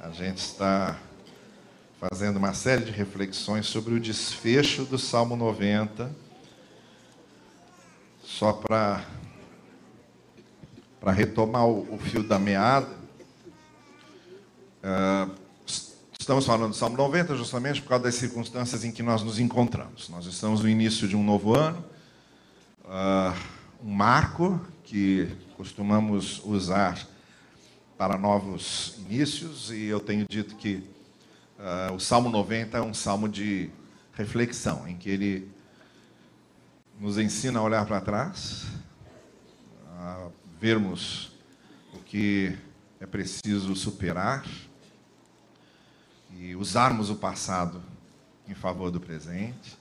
A gente está fazendo uma série de reflexões sobre o desfecho do Salmo 90. Só para retomar o, o, fio da meada, uh, estamos falando do Salmo 90 justamente por causa das circunstâncias em que nós nos encontramos. Nós estamos no início de um novo ano, uh, um marco que costumamos usar para novos inícios, e eu tenho dito que uh, o Salmo 90 é um salmo de reflexão, em que ele nos ensina a olhar para trás, a vermos o que é preciso superar e usarmos o passado em favor do presente.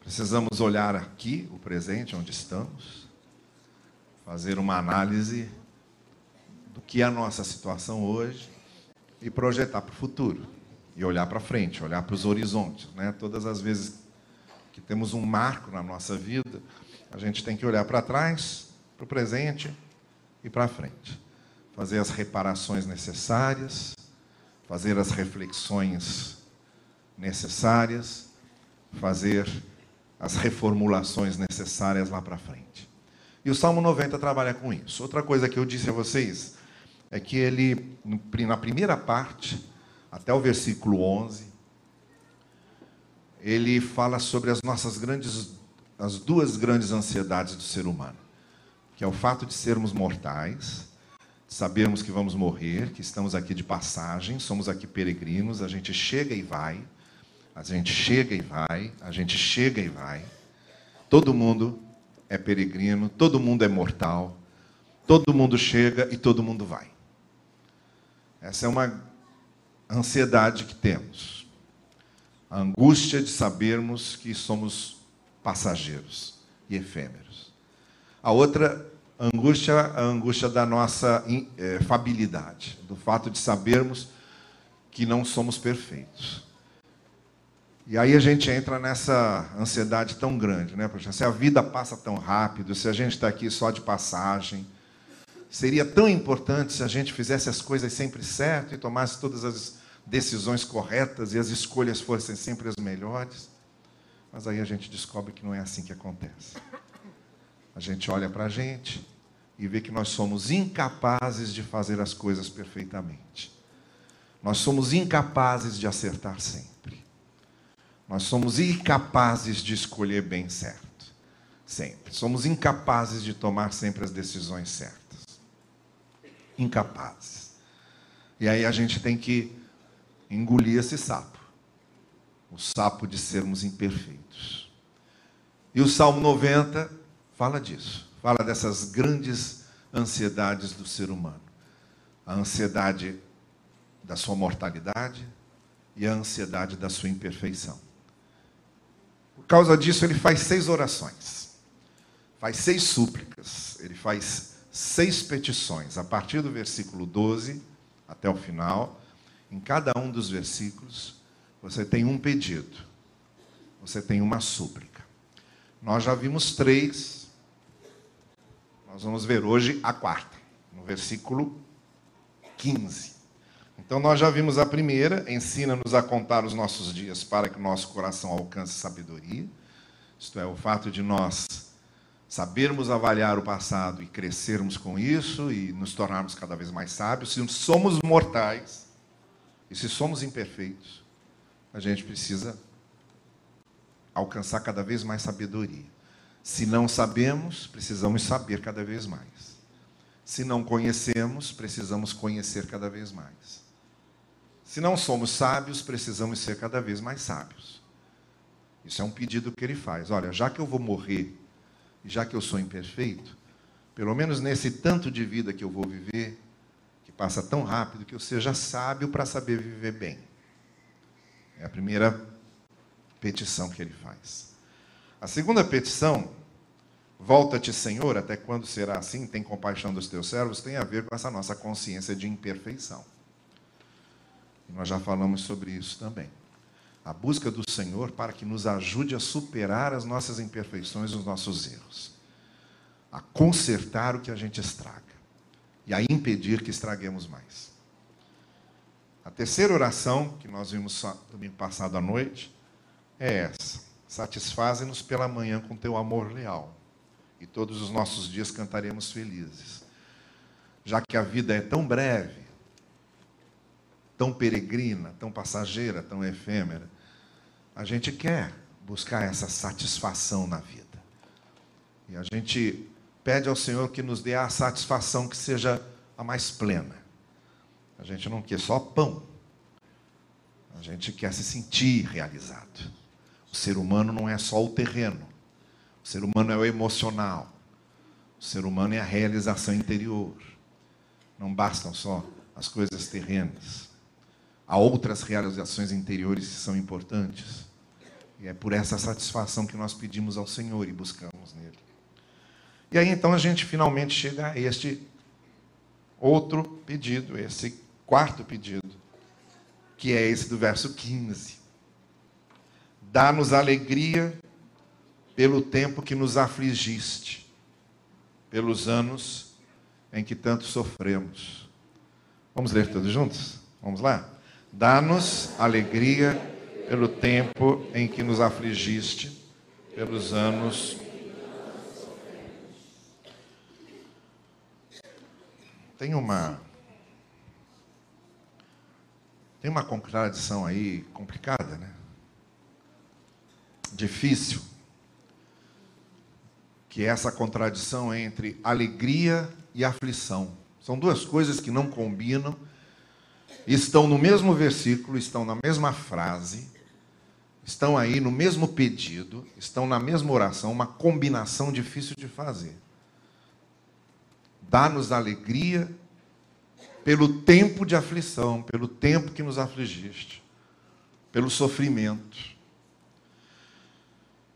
Precisamos olhar aqui, o presente, onde estamos, fazer uma análise do que é a nossa situação hoje e projetar para o futuro. E olhar para frente, olhar para os horizontes. Né? Todas as vezes que temos um marco na nossa vida, a gente tem que olhar para trás, para o presente e para frente. Fazer as reparações necessárias, fazer as reflexões necessárias, fazer as reformulações necessárias lá para frente. E o Salmo 90 trabalha com isso. Outra coisa que eu disse a vocês é que ele, na primeira parte, até o versículo 11, ele fala sobre as nossas grandes, as duas grandes ansiedades do ser humano, que é o fato de sermos mortais, de sabermos que vamos morrer, que estamos aqui de passagem, somos aqui peregrinos, a gente chega e vai, a gente chega e vai, a gente chega e vai. Todo mundo é peregrino, todo mundo é mortal, todo mundo chega e todo mundo vai. Essa é uma ansiedade que temos. A angústia de sabermos que somos passageiros e efêmeros. A outra angústia, a angústia da nossa é, fabilidade, do fato de sabermos que não somos perfeitos. E aí a gente entra nessa ansiedade tão grande, né? Poxa, se a vida passa tão rápido, se a gente está aqui só de passagem, Seria tão importante se a gente fizesse as coisas sempre certo e tomasse todas as decisões corretas e as escolhas fossem sempre as melhores. Mas aí a gente descobre que não é assim que acontece. A gente olha para a gente e vê que nós somos incapazes de fazer as coisas perfeitamente. Nós somos incapazes de acertar sempre. Nós somos incapazes de escolher bem certo. Sempre. Somos incapazes de tomar sempre as decisões certas incapazes. E aí a gente tem que engolir esse sapo o sapo de sermos imperfeitos. E o Salmo 90 fala disso, fala dessas grandes ansiedades do ser humano. A ansiedade da sua mortalidade e a ansiedade da sua imperfeição. Por causa disso, ele faz seis orações, faz seis súplicas, ele faz seis petições, a partir do versículo 12 até o final. Em cada um dos versículos, você tem um pedido, você tem uma súplica. Nós já vimos três, nós vamos ver hoje a quarta, no versículo 15. Então, nós já vimos a primeira, ensina-nos a contar os nossos dias para que o nosso coração alcance sabedoria. Isto é, o fato de nós sabermos avaliar o passado e crescermos com isso e nos tornarmos cada vez mais sábios, se somos mortais e se somos imperfeitos, a gente precisa alcançar cada vez mais sabedoria. Se não sabemos, precisamos saber cada vez mais. Se não conhecemos, precisamos conhecer cada vez mais. Se não somos sábios, precisamos ser cada vez mais sábios. Isso é um pedido que ele faz. Olha, já que eu vou morrer já que eu sou imperfeito, pelo menos nesse tanto de vida que eu vou viver, que passa tão rápido, que eu seja sábio para saber viver bem. É a primeira petição que ele faz. A segunda petição, volta-te, Senhor, até quando será assim? Tem compaixão dos teus servos, tem a ver com essa nossa consciência de imperfeição. Nós já falamos sobre isso também a busca do Senhor para que nos ajude a superar as nossas imperfeições, os nossos erros, a consertar o que a gente estraga e a impedir que estraguemos mais. A terceira oração, que nós vimos domingo passado à noite, é essa: Satisfaze-nos pela manhã com teu amor leal, e todos os nossos dias cantaremos felizes. Já que a vida é tão breve, tão peregrina, tão passageira, tão efêmera, a gente quer buscar essa satisfação na vida. E a gente pede ao Senhor que nos dê a satisfação que seja a mais plena. A gente não quer só pão. A gente quer se sentir realizado. O ser humano não é só o terreno. O ser humano é o emocional. O ser humano é a realização interior. Não bastam só as coisas terrenas. Há outras realizações interiores que são importantes. E é por essa satisfação que nós pedimos ao Senhor e buscamos nele. E aí então a gente finalmente chega a este outro pedido, esse quarto pedido, que é esse do verso 15. Dá-nos alegria pelo tempo que nos afligiste, pelos anos em que tanto sofremos. Vamos ler todos juntos? Vamos lá? Dá-nos alegria pelo tempo em que nos afligiste, pelos anos Tem uma tem uma contradição aí complicada, né? Difícil. Que é essa contradição entre alegria e aflição. São duas coisas que não combinam, estão no mesmo versículo, estão na mesma frase, estão aí no mesmo pedido, estão na mesma oração, uma combinação difícil de fazer. Dá-nos alegria pelo tempo de aflição, pelo tempo que nos afligiste, pelo sofrimento.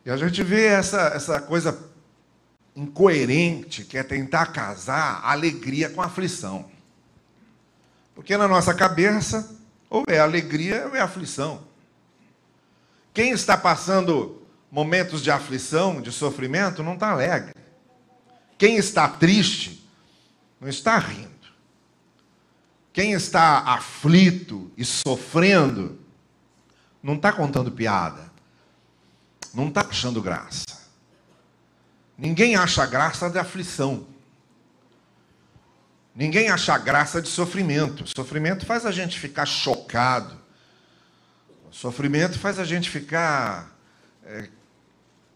E a gente vê essa, essa coisa incoerente que é tentar casar alegria com aflição. Porque na nossa cabeça, ou é alegria ou é aflição. Quem está passando momentos de aflição, de sofrimento, não está alegre. Quem está triste não está rindo. Quem está aflito e sofrendo, não está contando piada, não está achando graça. Ninguém acha graça de aflição. Ninguém acha graça de sofrimento. Sofrimento faz a gente ficar chocado. Sofrimento faz a gente ficar é,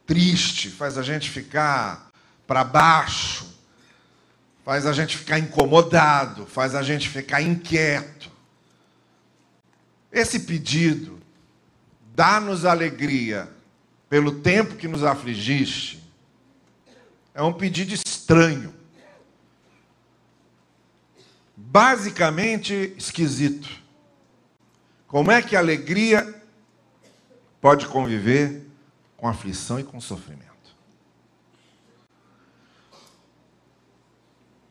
triste, faz a gente ficar para baixo faz a gente ficar incomodado, faz a gente ficar inquieto. Esse pedido, dá-nos alegria pelo tempo que nos afligiste, é um pedido estranho. Basicamente esquisito. Como é que a alegria pode conviver com aflição e com sofrimento?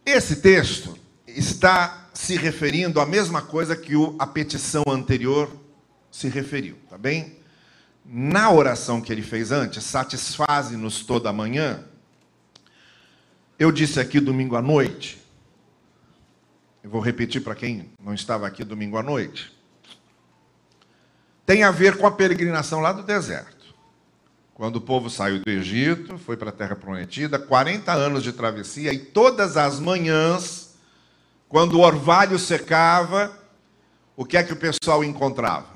Esse texto está se referindo à mesma coisa que a petição anterior se referiu, tá bem? Na oração que ele fez antes, satisfaze-nos toda manhã, eu disse aqui domingo à noite, eu vou repetir para quem não estava aqui domingo à noite, tem a ver com a peregrinação lá do deserto. Quando o povo saiu do Egito, foi para a Terra Prometida, 40 anos de travessia, e todas as manhãs, quando o orvalho secava, o que é que o pessoal encontrava?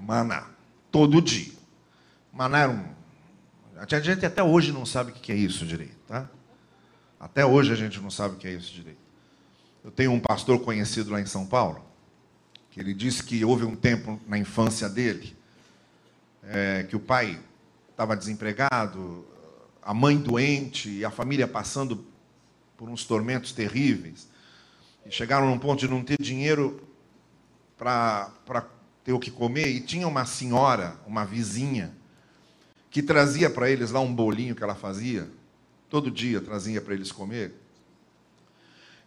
Maná. Todo dia. Maná era um. A gente até hoje não sabe o que é isso direito, tá? Até hoje a gente não sabe o que é isso direito. Eu tenho um pastor conhecido lá em São Paulo, que ele disse que houve um tempo na infância dele é, que o pai estava desempregado, a mãe doente e a família passando por uns tormentos terríveis. E chegaram num ponto de não ter dinheiro para ter o que comer. E tinha uma senhora, uma vizinha, que trazia para eles lá um bolinho que ela fazia. Todo dia trazia para eles comer.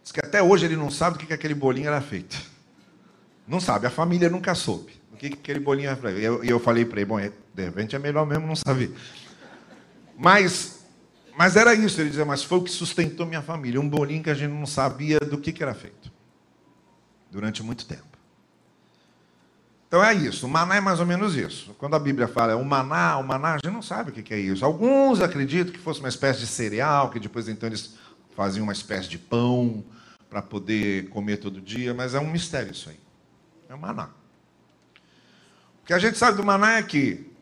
Diz que até hoje ele não sabe do que aquele bolinho era feito. Não sabe, a família nunca soube. O que aquele bolinho era feito. E eu, eu falei para ele, bom, é de repente é melhor mesmo não saber. Mas, mas era isso, ele dizia, mas foi o que sustentou minha família. Um bolinho que a gente não sabia do que, que era feito. Durante muito tempo. Então é isso, o maná é mais ou menos isso. Quando a Bíblia fala o maná, o maná, a gente não sabe o que é isso. Alguns acreditam que fosse uma espécie de cereal, que depois então eles faziam uma espécie de pão para poder comer todo dia, mas é um mistério isso aí. É o maná. O que a gente sabe do maná é que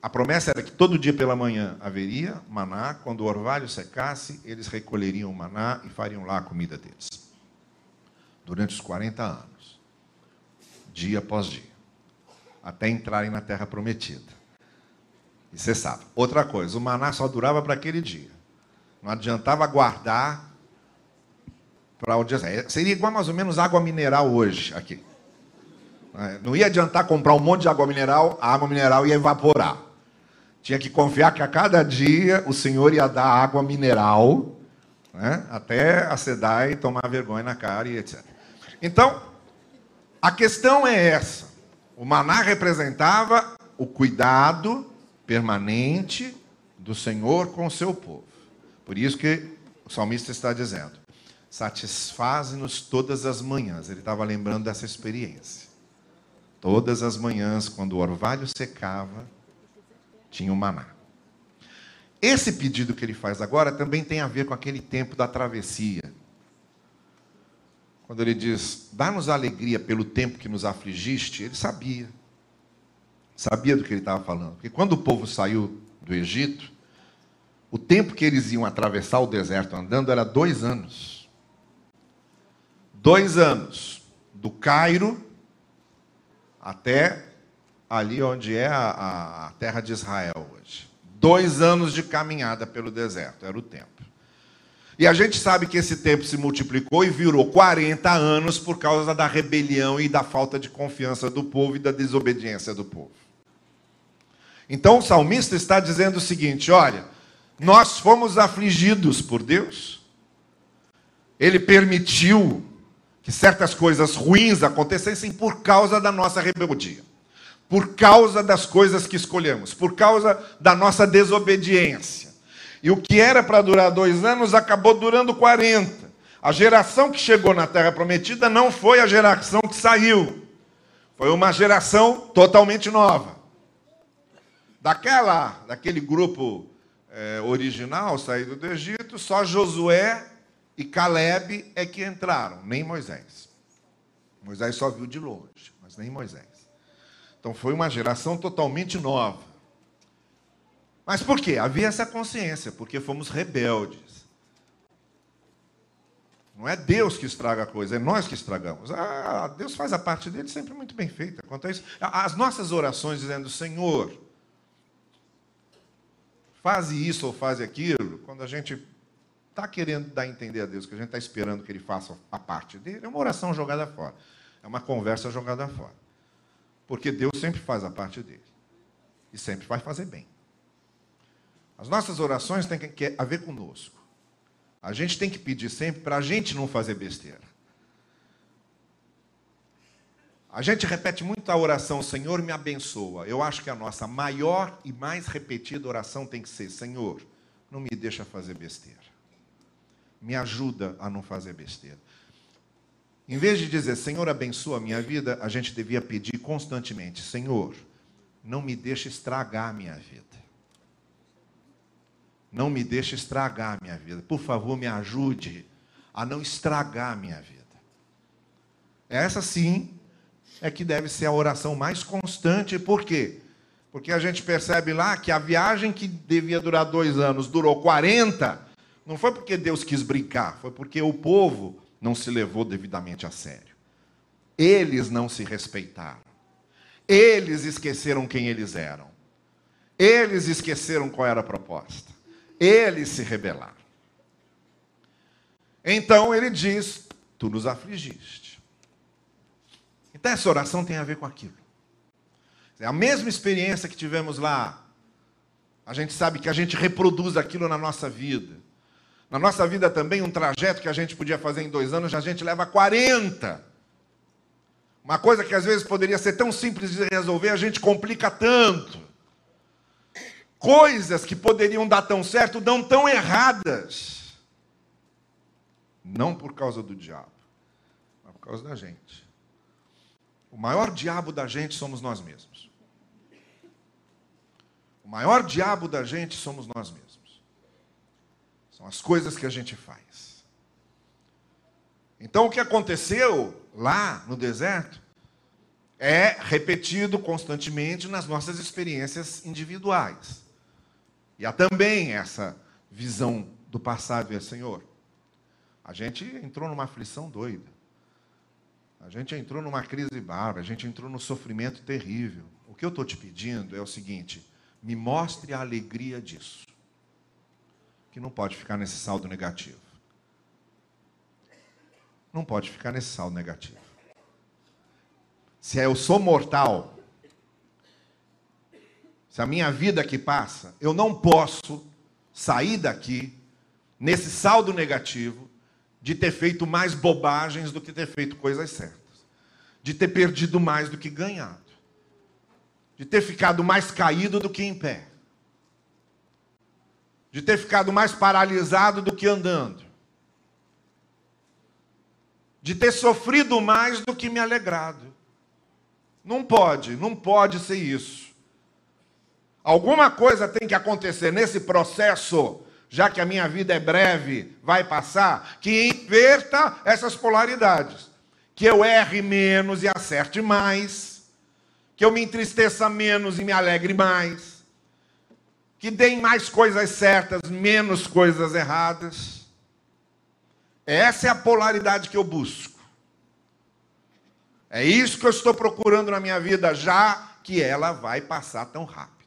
a promessa era que todo dia pela manhã haveria maná, quando o orvalho secasse, eles recolheriam o maná e fariam lá a comida deles. Durante os 40 anos, dia após dia, até entrarem na terra prometida. E você sabe. Outra coisa, o maná só durava para aquele dia. Não adiantava guardar para dia. Seria igual mais ou menos água mineral hoje aqui. É, não ia adiantar comprar um monte de água mineral, a água mineral ia evaporar. Tinha que confiar que a cada dia o Senhor ia dar água mineral, né, até acedar e tomar vergonha na cara e etc. Então, a questão é essa. O maná representava o cuidado permanente do Senhor com o seu povo. Por isso que o salmista está dizendo: satisfaz-nos todas as manhãs. Ele estava lembrando dessa experiência. Todas as manhãs, quando o orvalho secava, tinha o maná. Esse pedido que ele faz agora também tem a ver com aquele tempo da travessia. Quando ele diz: Dá-nos alegria pelo tempo que nos afligiste, ele sabia. Sabia do que ele estava falando. Porque quando o povo saiu do Egito, o tempo que eles iam atravessar o deserto andando era dois anos. Dois anos. Do Cairo até ali onde é a, a terra de Israel hoje. Dois anos de caminhada pelo deserto, era o tempo. E a gente sabe que esse tempo se multiplicou e virou 40 anos por causa da rebelião e da falta de confiança do povo e da desobediência do povo. Então o salmista está dizendo o seguinte: olha, nós fomos afligidos por Deus, Ele permitiu que certas coisas ruins acontecessem por causa da nossa rebeldia por causa das coisas que escolhemos, por causa da nossa desobediência. E o que era para durar dois anos acabou durando 40. A geração que chegou na Terra Prometida não foi a geração que saiu, foi uma geração totalmente nova. Daquela, daquele grupo é, original saído do Egito, só Josué e Caleb é que entraram, nem Moisés. Moisés só viu de longe, mas nem Moisés. Então foi uma geração totalmente nova. Mas por quê? Havia essa consciência, porque fomos rebeldes. Não é Deus que estraga a coisa, é nós que estragamos. Ah, Deus faz a parte dele sempre muito bem feita. Quanto a isso, as nossas orações dizendo, Senhor, faz isso ou faz aquilo, quando a gente está querendo dar a entender a Deus que a gente está esperando que Ele faça a parte dele, é uma oração jogada fora. É uma conversa jogada fora. Porque Deus sempre faz a parte dele. E sempre vai fazer bem. As nossas orações têm que a ver conosco. A gente tem que pedir sempre para a gente não fazer besteira. A gente repete muito a oração, Senhor, me abençoa. Eu acho que a nossa maior e mais repetida oração tem que ser: Senhor, não me deixa fazer besteira. Me ajuda a não fazer besteira. Em vez de dizer, Senhor, abençoa a minha vida, a gente devia pedir constantemente: Senhor, não me deixe estragar a minha vida. Não me deixe estragar a minha vida. Por favor, me ajude a não estragar a minha vida. Essa sim é que deve ser a oração mais constante. Por quê? Porque a gente percebe lá que a viagem que devia durar dois anos durou 40, não foi porque Deus quis brincar, foi porque o povo não se levou devidamente a sério. Eles não se respeitaram. Eles esqueceram quem eles eram. Eles esqueceram qual era a proposta. Eles se rebelaram. Então ele diz: Tu nos afligiste. Então essa oração tem a ver com aquilo. É a mesma experiência que tivemos lá. A gente sabe que a gente reproduz aquilo na nossa vida. Na nossa vida também, um trajeto que a gente podia fazer em dois anos, a gente leva 40. Uma coisa que às vezes poderia ser tão simples de resolver, a gente complica tanto. Coisas que poderiam dar tão certo, dão tão erradas. Não por causa do diabo, mas por causa da gente. O maior diabo da gente somos nós mesmos. O maior diabo da gente somos nós mesmos. São as coisas que a gente faz. Então, o que aconteceu lá no deserto é repetido constantemente nas nossas experiências individuais. E há também essa visão do passado e Senhor. A gente entrou numa aflição doida. A gente entrou numa crise bárbara, a gente entrou num sofrimento terrível. O que eu estou te pedindo é o seguinte: me mostre a alegria disso. Que não pode ficar nesse saldo negativo. Não pode ficar nesse saldo negativo. Se eu sou mortal, se a minha vida que passa, eu não posso sair daqui nesse saldo negativo de ter feito mais bobagens do que ter feito coisas certas, de ter perdido mais do que ganhado, de ter ficado mais caído do que em pé, de ter ficado mais paralisado do que andando, de ter sofrido mais do que me alegrado. Não pode, não pode ser isso. Alguma coisa tem que acontecer nesse processo já que a minha vida é breve, vai passar, que inverta essas polaridades. Que eu erre menos e acerte mais. Que eu me entristeça menos e me alegre mais. Que deem mais coisas certas, menos coisas erradas. Essa é a polaridade que eu busco. É isso que eu estou procurando na minha vida, já que ela vai passar tão rápido.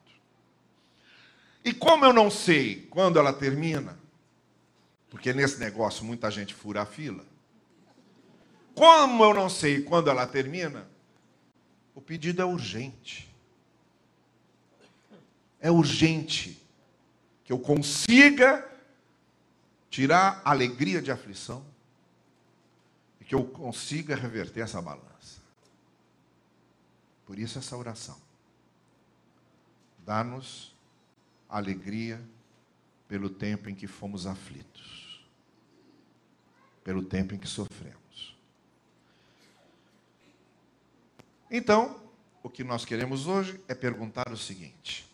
E como eu não sei quando ela termina, porque nesse negócio muita gente fura a fila, como eu não sei quando ela termina, o pedido é urgente. É urgente que eu consiga tirar a alegria de aflição e que eu consiga reverter essa balança. Por isso essa oração. Dá-nos alegria pelo tempo em que fomos aflitos, pelo tempo em que sofremos. Então, o que nós queremos hoje é perguntar o seguinte: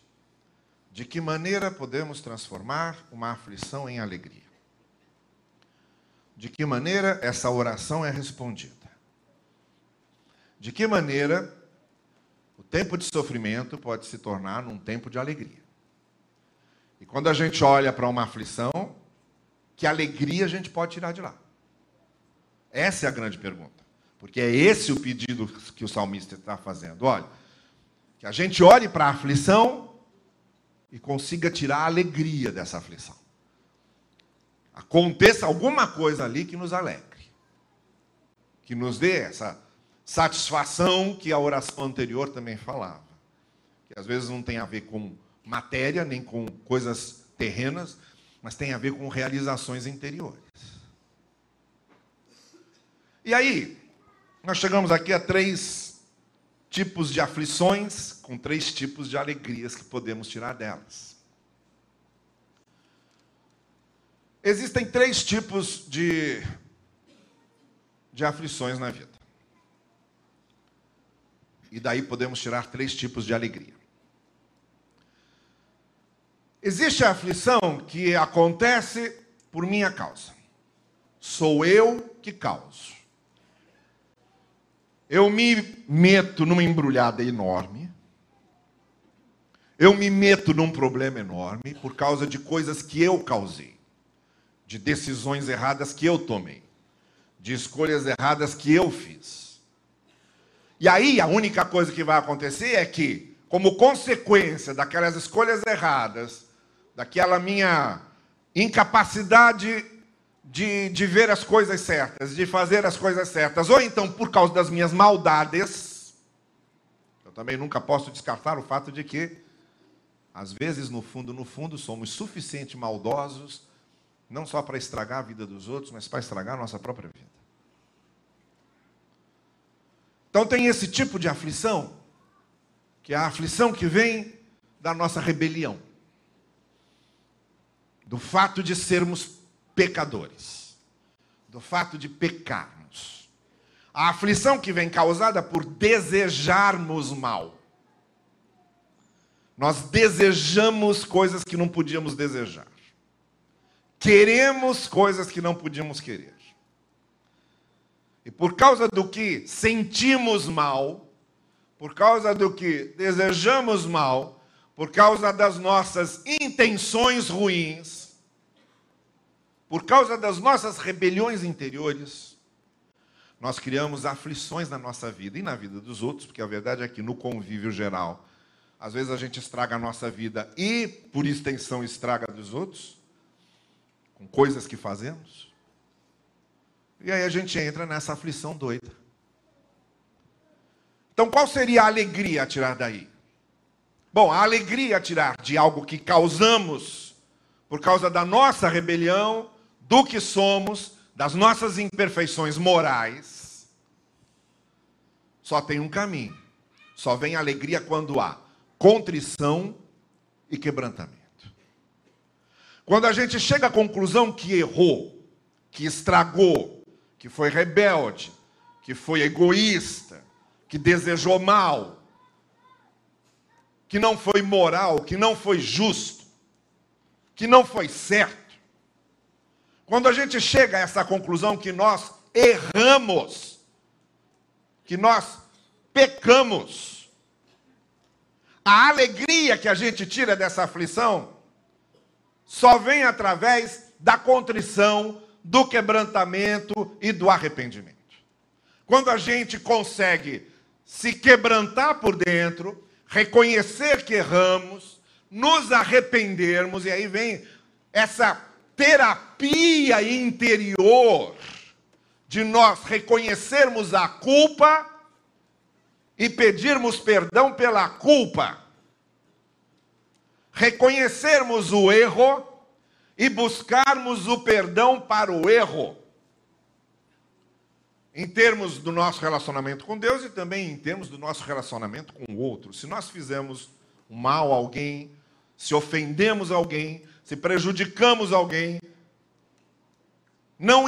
de que maneira podemos transformar uma aflição em alegria? De que maneira essa oração é respondida? De que maneira o tempo de sofrimento pode se tornar num tempo de alegria? E quando a gente olha para uma aflição, que alegria a gente pode tirar de lá? Essa é a grande pergunta. Porque é esse o pedido que o salmista está fazendo. Olha, que a gente olhe para a aflição e consiga tirar a alegria dessa aflição. Aconteça alguma coisa ali que nos alegre, que nos dê essa satisfação que a oração anterior também falava. Que às vezes não tem a ver com matéria, nem com coisas terrenas, mas tem a ver com realizações interiores. E aí, nós chegamos aqui a três tipos de aflições, com três tipos de alegrias que podemos tirar delas. Existem três tipos de, de aflições na vida. E daí podemos tirar três tipos de alegria. Existe a aflição que acontece por minha causa. Sou eu que causo. Eu me meto numa embrulhada enorme. Eu me meto num problema enorme por causa de coisas que eu causei, de decisões erradas que eu tomei, de escolhas erradas que eu fiz. E aí a única coisa que vai acontecer é que, como consequência daquelas escolhas erradas, daquela minha incapacidade de, de ver as coisas certas, de fazer as coisas certas, ou então por causa das minhas maldades, eu também nunca posso descartar o fato de que, às vezes, no fundo, no fundo, somos suficientemente maldosos, não só para estragar a vida dos outros, mas para estragar a nossa própria vida. Então tem esse tipo de aflição, que é a aflição que vem da nossa rebelião do fato de sermos pecadores, do fato de pecarmos. A aflição que vem causada por desejarmos mal. Nós desejamos coisas que não podíamos desejar. Queremos coisas que não podíamos querer. E por causa do que sentimos mal, por causa do que desejamos mal, por causa das nossas intenções ruins, por causa das nossas rebeliões interiores, nós criamos aflições na nossa vida e na vida dos outros, porque a verdade é que no convívio geral, às vezes a gente estraga a nossa vida e, por extensão, estraga a dos outros, com coisas que fazemos. E aí a gente entra nessa aflição doida. Então, qual seria a alegria a tirar daí? Bom, a alegria a tirar de algo que causamos por causa da nossa rebelião, do que somos, das nossas imperfeições morais, só tem um caminho. Só vem alegria quando há contrição e quebrantamento. Quando a gente chega à conclusão que errou, que estragou, que foi rebelde, que foi egoísta, que desejou mal, que não foi moral, que não foi justo, que não foi certo. Quando a gente chega a essa conclusão que nós erramos, que nós pecamos, a alegria que a gente tira dessa aflição só vem através da contrição, do quebrantamento e do arrependimento. Quando a gente consegue se quebrantar por dentro, reconhecer que erramos, nos arrependermos, e aí vem essa terapia interior de nós reconhecermos a culpa e pedirmos perdão pela culpa, reconhecermos o erro e buscarmos o perdão para o erro em termos do nosso relacionamento com Deus e também em termos do nosso relacionamento com o outro. Se nós fizemos mal a alguém, se ofendemos alguém, se prejudicamos alguém, não,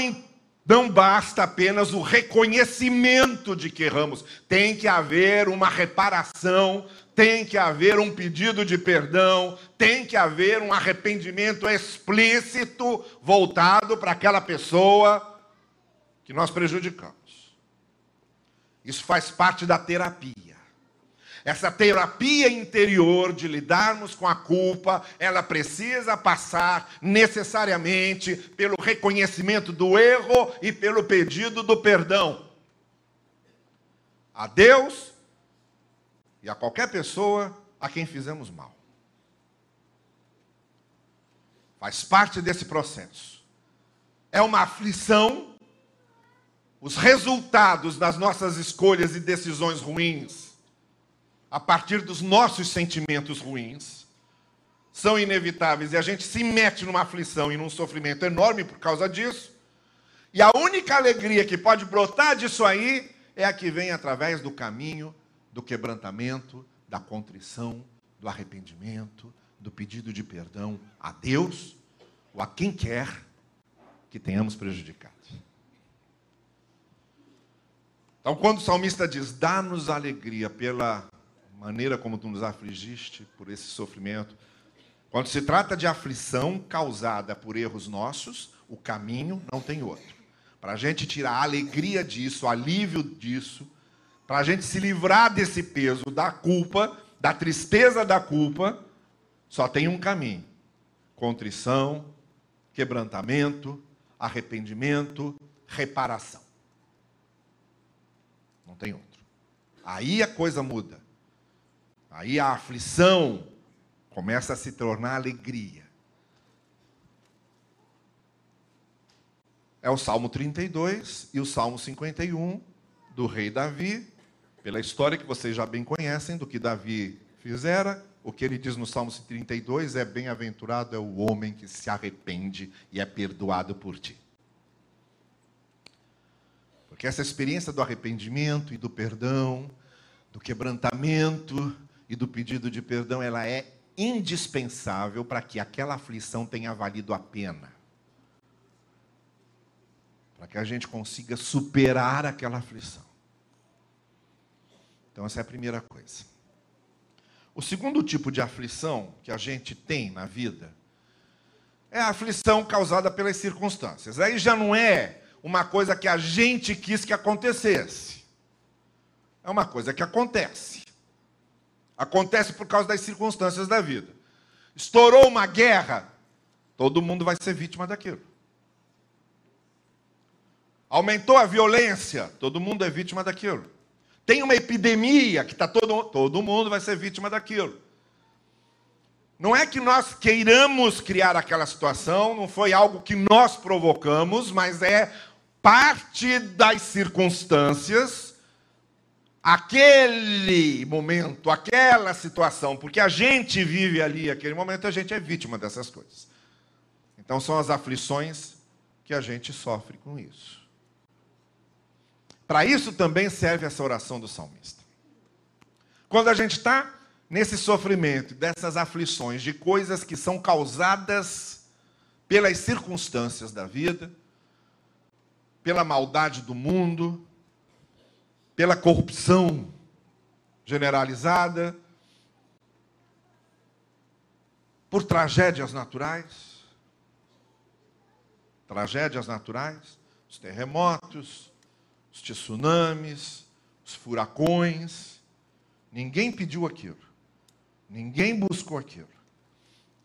não basta apenas o reconhecimento de que erramos, tem que haver uma reparação, tem que haver um pedido de perdão, tem que haver um arrependimento explícito voltado para aquela pessoa que nós prejudicamos. Isso faz parte da terapia. Essa terapia interior de lidarmos com a culpa, ela precisa passar necessariamente pelo reconhecimento do erro e pelo pedido do perdão. A Deus e a qualquer pessoa a quem fizemos mal. Faz parte desse processo. É uma aflição os resultados das nossas escolhas e decisões ruins, a partir dos nossos sentimentos ruins, são inevitáveis e a gente se mete numa aflição e num sofrimento enorme por causa disso. E a única alegria que pode brotar disso aí é a que vem através do caminho do quebrantamento, da contrição, do arrependimento, do pedido de perdão a Deus ou a quem quer que tenhamos prejudicado. Então, quando o salmista diz: Dá-nos alegria pela maneira como tu nos afligiste, por esse sofrimento. Quando se trata de aflição causada por erros nossos, o caminho não tem outro. Para a gente tirar a alegria disso, o alívio disso, para a gente se livrar desse peso da culpa, da tristeza da culpa, só tem um caminho: contrição, quebrantamento, arrependimento, reparação. Não tem outro. Aí a coisa muda. Aí a aflição começa a se tornar alegria. É o Salmo 32 e o Salmo 51 do rei Davi, pela história que vocês já bem conhecem do que Davi fizera. O que ele diz no Salmo 32 é: Bem-aventurado é o homem que se arrepende e é perdoado por ti. Porque essa experiência do arrependimento e do perdão, do quebrantamento e do pedido de perdão, ela é indispensável para que aquela aflição tenha valido a pena. para que a gente consiga superar aquela aflição. Então, essa é a primeira coisa. O segundo tipo de aflição que a gente tem na vida é a aflição causada pelas circunstâncias. Aí já não é uma coisa que a gente quis que acontecesse. É uma coisa que acontece. Acontece por causa das circunstâncias da vida. Estourou uma guerra, todo mundo vai ser vítima daquilo. Aumentou a violência, todo mundo é vítima daquilo. Tem uma epidemia que está todo, todo mundo vai ser vítima daquilo. Não é que nós queiramos criar aquela situação, não foi algo que nós provocamos, mas é parte das circunstâncias, aquele momento, aquela situação, porque a gente vive ali aquele momento, a gente é vítima dessas coisas. Então são as aflições que a gente sofre com isso. Para isso também serve essa oração do salmista. Quando a gente está nesse sofrimento, dessas aflições, de coisas que são causadas pelas circunstâncias da vida, pela maldade do mundo, pela corrupção generalizada, por tragédias naturais, tragédias naturais, os terremotos, os tsunamis, os furacões. Ninguém pediu aquilo. Ninguém buscou aquilo.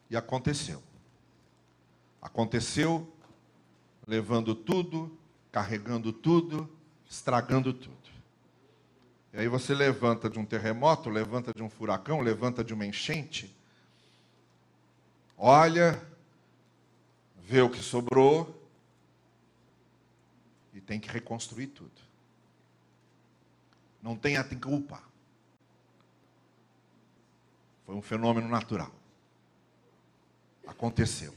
E aconteceu. Aconteceu levando tudo, carregando tudo, estragando tudo. E aí você levanta de um terremoto, levanta de um furacão, levanta de uma enchente, olha, vê o que sobrou, e tem que reconstruir tudo. Não tem a culpar. Foi um fenômeno natural. Aconteceu.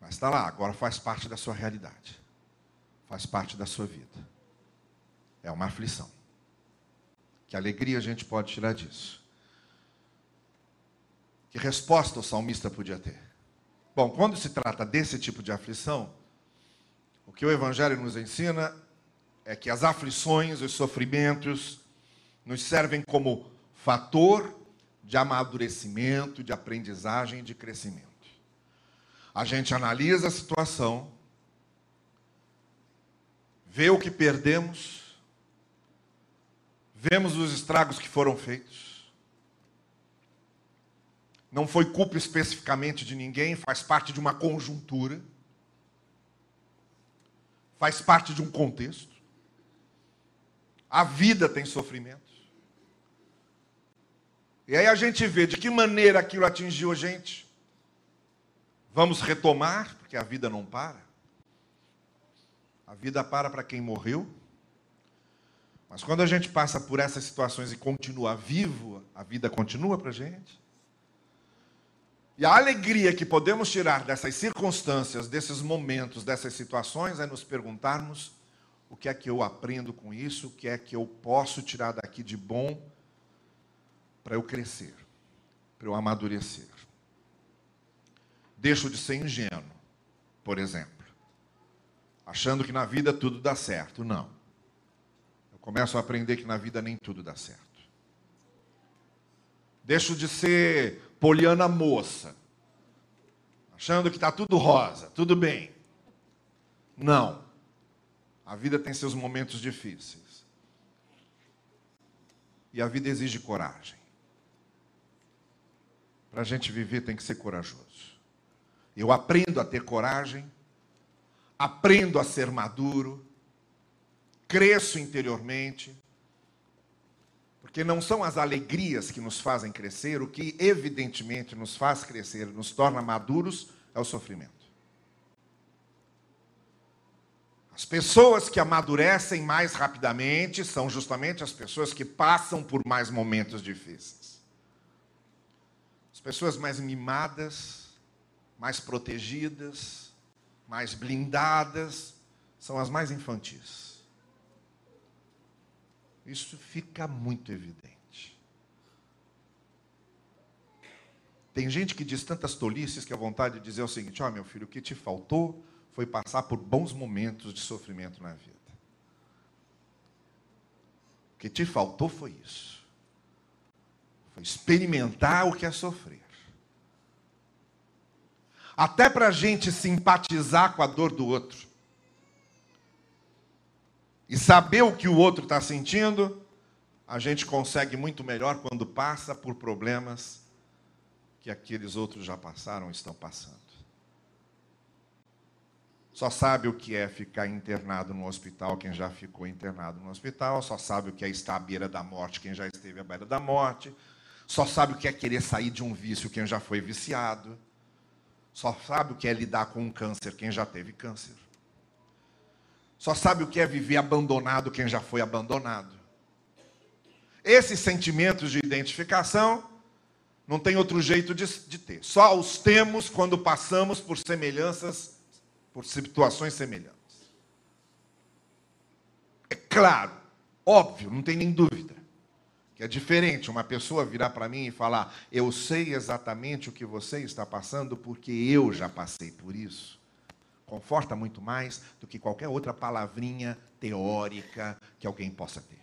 Mas está lá, agora faz parte da sua realidade. Faz parte da sua vida. É uma aflição. Que alegria a gente pode tirar disso? Que resposta o salmista podia ter? Bom, quando se trata desse tipo de aflição, o que o Evangelho nos ensina é que as aflições, os sofrimentos, nos servem como fator de amadurecimento, de aprendizagem e de crescimento. A gente analisa a situação, vê o que perdemos, vemos os estragos que foram feitos. Não foi culpa especificamente de ninguém, faz parte de uma conjuntura faz parte de um contexto. A vida tem sofrimentos. E aí a gente vê de que maneira aquilo atingiu a gente. Vamos retomar, porque a vida não para. A vida para para quem morreu. Mas quando a gente passa por essas situações e continua vivo, a vida continua para a gente. E a alegria que podemos tirar dessas circunstâncias, desses momentos, dessas situações, é nos perguntarmos o que é que eu aprendo com isso, o que é que eu posso tirar daqui de bom para eu crescer, para eu amadurecer. Deixo de ser ingênuo, por exemplo, achando que na vida tudo dá certo. Não. Eu começo a aprender que na vida nem tudo dá certo. Deixo de ser poliana moça, achando que está tudo rosa, tudo bem. Não. A vida tem seus momentos difíceis. E a vida exige coragem. Para a gente viver tem que ser corajoso. Eu aprendo a ter coragem, aprendo a ser maduro, cresço interiormente, porque não são as alegrias que nos fazem crescer, o que evidentemente nos faz crescer, nos torna maduros, é o sofrimento. As pessoas que amadurecem mais rapidamente são justamente as pessoas que passam por mais momentos difíceis. As pessoas mais mimadas, mais protegidas, mais blindadas, são as mais infantis. Isso fica muito evidente. Tem gente que diz tantas tolices que a vontade de dizer o seguinte: ó, oh, meu filho, o que te faltou foi passar por bons momentos de sofrimento na vida. O que te faltou foi isso. Foi experimentar o que é sofrer. Até para a gente simpatizar com a dor do outro. E saber o que o outro está sentindo, a gente consegue muito melhor quando passa por problemas que aqueles outros já passaram estão passando. Só sabe o que é ficar internado no hospital quem já ficou internado no hospital, só sabe o que é estar à beira da morte quem já esteve à beira da morte, só sabe o que é querer sair de um vício quem já foi viciado, só sabe o que é lidar com um câncer quem já teve câncer. Só sabe o que é viver abandonado quem já foi abandonado. Esses sentimentos de identificação não tem outro jeito de, de, ter. Só os temos quando passamos por semelhanças, por situações semelhantes. É claro, óbvio, não tem nem dúvida, que é diferente uma pessoa virar para mim e falar: Eu sei exatamente o que você está passando porque eu já passei por isso conforta muito mais do que qualquer outra palavrinha teórica que alguém possa ter.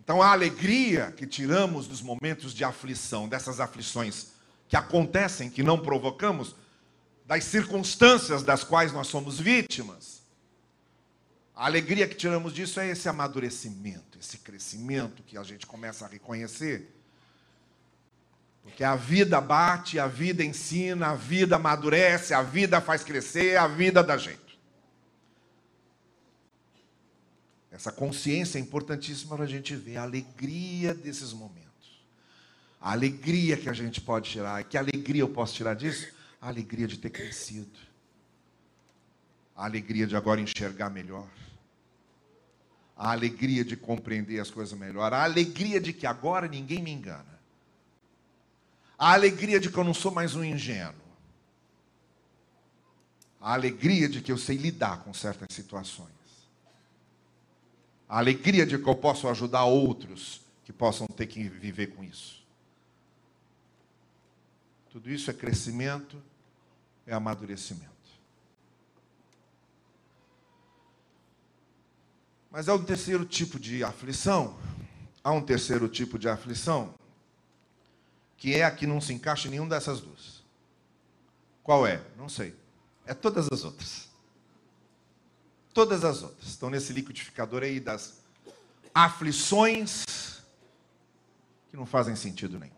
Então, a alegria que tiramos dos momentos de aflição, dessas aflições que acontecem, que não provocamos, das circunstâncias das quais nós somos vítimas, a alegria que tiramos disso é esse amadurecimento, esse crescimento que a gente começa a reconhecer porque a vida bate, a vida ensina, a vida amadurece, a vida faz crescer, a vida dá jeito. Essa consciência é importantíssima para a gente ver a alegria desses momentos. A alegria que a gente pode tirar. Que alegria eu posso tirar disso? A alegria de ter crescido. A alegria de agora enxergar melhor. A alegria de compreender as coisas melhor. A alegria de que agora ninguém me engana. A alegria de que eu não sou mais um ingênuo. A alegria de que eu sei lidar com certas situações. A alegria de que eu posso ajudar outros que possam ter que viver com isso. Tudo isso é crescimento, é amadurecimento. Mas há um terceiro tipo de aflição. Há um terceiro tipo de aflição que é a que não se encaixa em nenhuma dessas duas. Qual é? Não sei. É todas as outras. Todas as outras estão nesse liquidificador aí das aflições que não fazem sentido nenhum.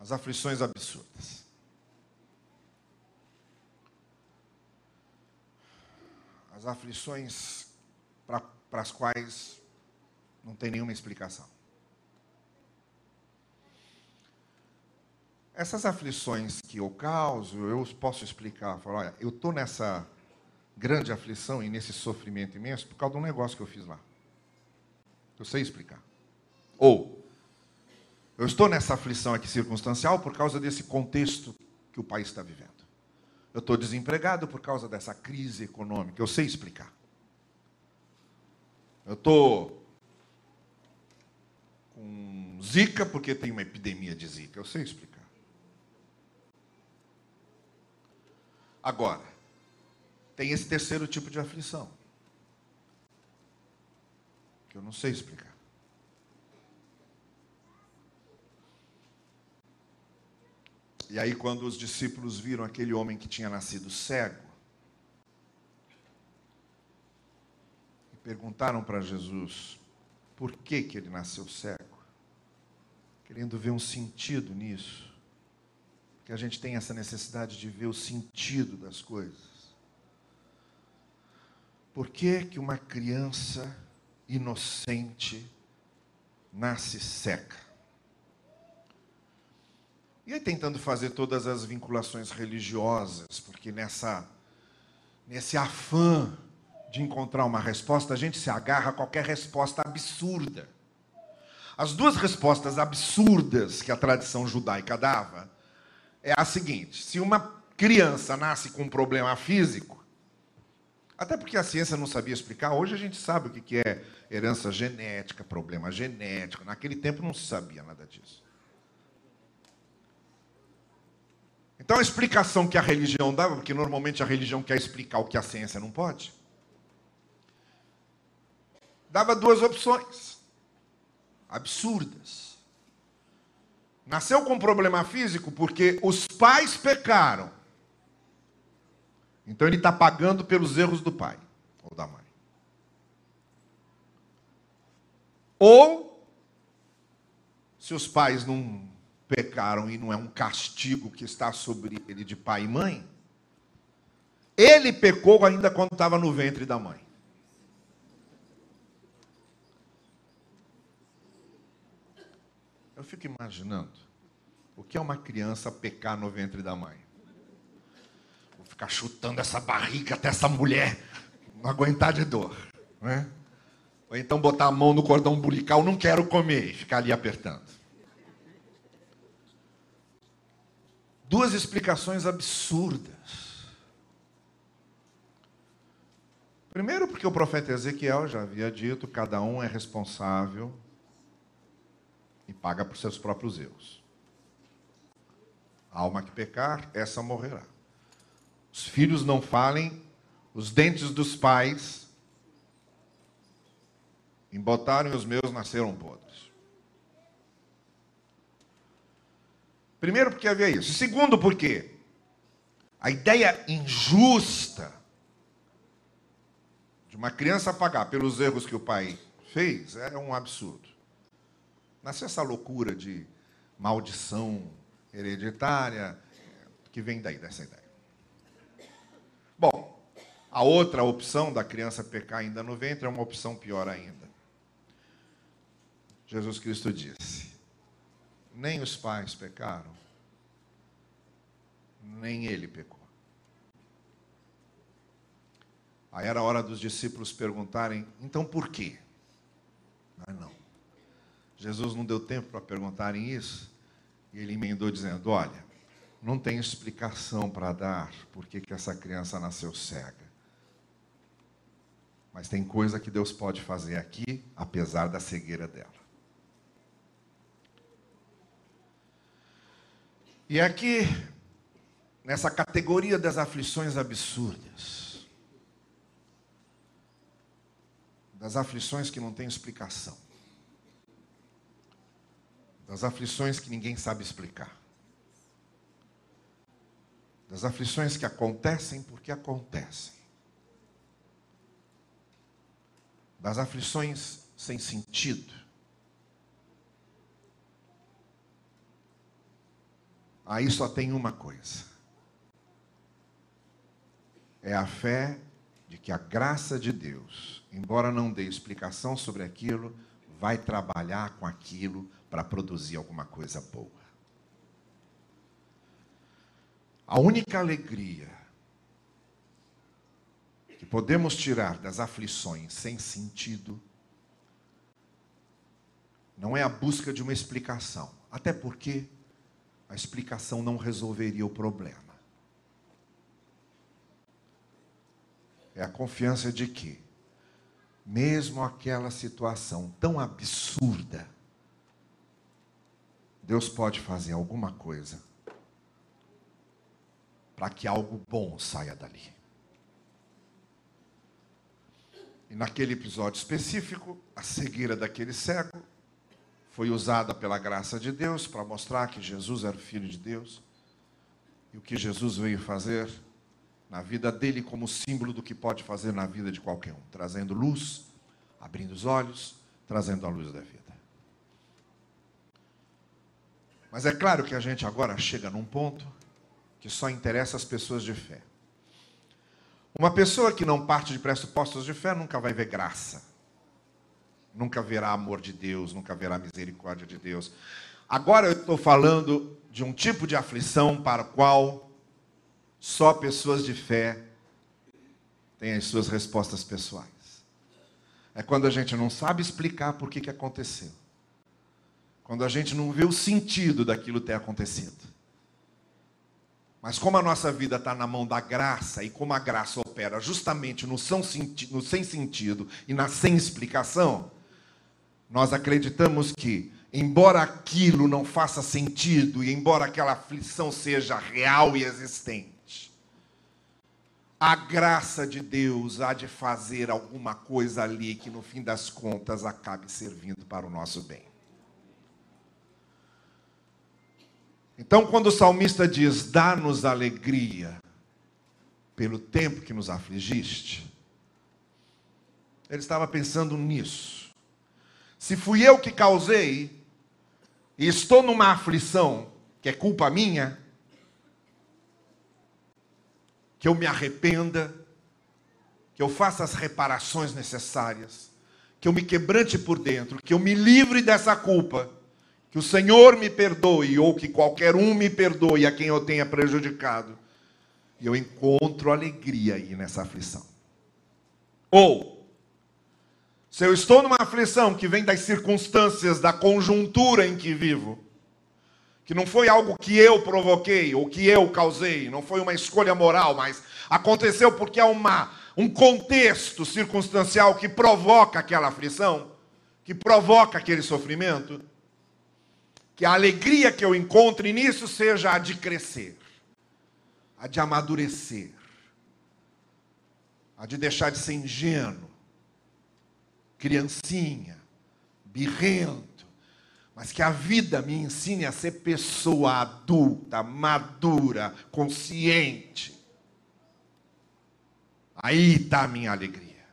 As aflições absurdas. As aflições para as quais não tem nenhuma explicação. Essas aflições que eu causo, eu posso explicar. Falar, olha, eu estou nessa grande aflição e nesse sofrimento imenso por causa de um negócio que eu fiz lá. Eu sei explicar. Ou, eu estou nessa aflição aqui circunstancial por causa desse contexto que o país está vivendo. Eu estou desempregado por causa dessa crise econômica. Eu sei explicar. Eu estou com zika porque tem uma epidemia de zika. Eu sei explicar. Agora, tem esse terceiro tipo de aflição, que eu não sei explicar. E aí, quando os discípulos viram aquele homem que tinha nascido cego, e perguntaram para Jesus por que, que ele nasceu cego, querendo ver um sentido nisso que a gente tem essa necessidade de ver o sentido das coisas. Por que, que uma criança inocente nasce seca? E aí tentando fazer todas as vinculações religiosas, porque nessa nesse afã de encontrar uma resposta, a gente se agarra a qualquer resposta absurda. As duas respostas absurdas que a tradição judaica dava é a seguinte: se uma criança nasce com um problema físico, até porque a ciência não sabia explicar, hoje a gente sabe o que é herança genética, problema genético. Naquele tempo não se sabia nada disso. Então a explicação que a religião dava, porque normalmente a religião quer explicar o que a ciência não pode, dava duas opções absurdas. Nasceu com problema físico porque os pais pecaram. Então ele está pagando pelos erros do pai ou da mãe. Ou, se os pais não pecaram e não é um castigo que está sobre ele de pai e mãe, ele pecou ainda quando estava no ventre da mãe. Eu fico imaginando o que é uma criança pecar no ventre da mãe. Vou ficar chutando essa barriga até essa mulher não aguentar de dor. Né? Ou então botar a mão no cordão umbilical, não quero comer, e ficar ali apertando. Duas explicações absurdas. Primeiro, porque o profeta Ezequiel já havia dito: cada um é responsável e paga por seus próprios erros. A alma que pecar, essa morrerá. Os filhos não falem, os dentes dos pais embotaram e os meus nasceram podres. Primeiro, porque havia isso. Segundo, porque a ideia injusta de uma criança pagar pelos erros que o pai fez é um absurdo. Nasceu essa loucura de maldição hereditária que vem daí, dessa ideia. Bom, a outra opção da criança pecar ainda no ventre é uma opção pior ainda. Jesus Cristo disse: nem os pais pecaram, nem ele pecou. Aí era a hora dos discípulos perguntarem: então por quê? Mas não. Jesus não deu tempo para perguntarem isso, e ele emendou dizendo: Olha, não tem explicação para dar por que essa criança nasceu cega. Mas tem coisa que Deus pode fazer aqui, apesar da cegueira dela. E aqui, nessa categoria das aflições absurdas, das aflições que não têm explicação, das aflições que ninguém sabe explicar, das aflições que acontecem porque acontecem, das aflições sem sentido. Aí só tem uma coisa: é a fé de que a graça de Deus, embora não dê explicação sobre aquilo, vai trabalhar com aquilo para produzir alguma coisa boa. A única alegria que podemos tirar das aflições sem sentido não é a busca de uma explicação, até porque a explicação não resolveria o problema. É a confiança de que, mesmo aquela situação tão absurda, Deus pode fazer alguma coisa para que algo bom saia dali. E naquele episódio específico, a cegueira daquele cego foi usada pela graça de Deus para mostrar que Jesus era o Filho de Deus. E o que Jesus veio fazer na vida dele como símbolo do que pode fazer na vida de qualquer um, trazendo luz, abrindo os olhos, trazendo a luz da vida. Mas é claro que a gente agora chega num ponto que só interessa as pessoas de fé. Uma pessoa que não parte de pressupostos de fé nunca vai ver graça. Nunca verá amor de Deus, nunca verá misericórdia de Deus. Agora eu estou falando de um tipo de aflição para o qual só pessoas de fé têm as suas respostas pessoais. É quando a gente não sabe explicar por que, que aconteceu. Quando a gente não vê o sentido daquilo ter acontecido. Mas como a nossa vida está na mão da graça, e como a graça opera justamente no sem sentido e na sem explicação, nós acreditamos que, embora aquilo não faça sentido e embora aquela aflição seja real e existente, a graça de Deus há de fazer alguma coisa ali que no fim das contas acabe servindo para o nosso bem. Então, quando o salmista diz: Dá-nos alegria pelo tempo que nos afligiste, ele estava pensando nisso. Se fui eu que causei, e estou numa aflição que é culpa minha, que eu me arrependa, que eu faça as reparações necessárias, que eu me quebrante por dentro, que eu me livre dessa culpa, que o Senhor me perdoe ou que qualquer um me perdoe a quem eu tenha prejudicado, e eu encontro alegria aí nessa aflição. Ou se eu estou numa aflição que vem das circunstâncias, da conjuntura em que vivo, que não foi algo que eu provoquei ou que eu causei, não foi uma escolha moral, mas aconteceu porque há uma, um contexto circunstancial que provoca aquela aflição, que provoca aquele sofrimento, que a alegria que eu encontre nisso seja a de crescer, a de amadurecer, a de deixar de ser ingênuo criancinha, birrento, mas que a vida me ensine a ser pessoa adulta, madura, consciente. Aí está a minha alegria.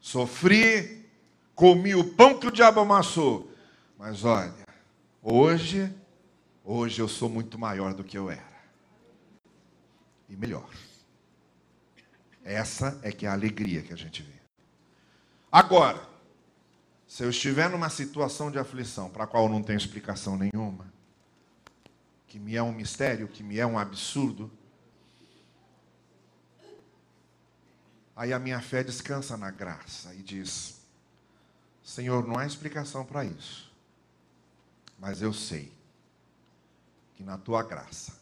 Sofri, comi o pão que o diabo amassou, mas olha, hoje, hoje eu sou muito maior do que eu era. E melhor. Essa é que é a alegria que a gente vê. Agora, se eu estiver numa situação de aflição para a qual não tenho explicação nenhuma, que me é um mistério, que me é um absurdo, aí a minha fé descansa na graça e diz: Senhor, não há explicação para isso, mas eu sei que na tua graça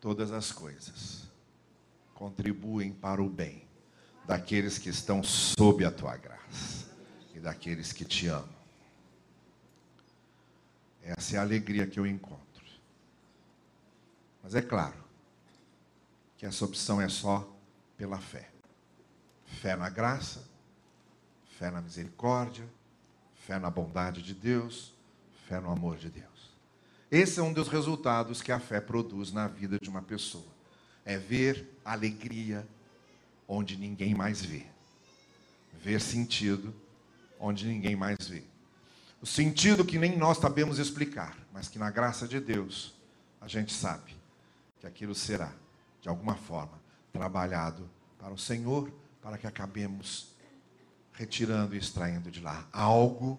todas as coisas contribuem para o bem daqueles que estão sob a tua graça e daqueles que te amam. Essa é a alegria que eu encontro. Mas é claro que essa opção é só pela fé. Fé na graça, fé na misericórdia, fé na bondade de Deus, fé no amor de Deus. Esse é um dos resultados que a fé produz na vida de uma pessoa. É ver alegria onde ninguém mais vê. Ver sentido onde ninguém mais vê. O sentido que nem nós sabemos explicar, mas que na graça de Deus a gente sabe que aquilo será, de alguma forma, trabalhado para o Senhor, para que acabemos retirando e extraindo de lá algo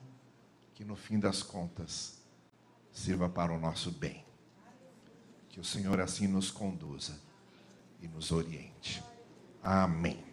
que no fim das contas sirva para o nosso bem. Que o Senhor assim nos conduza e nos oriente. Amém.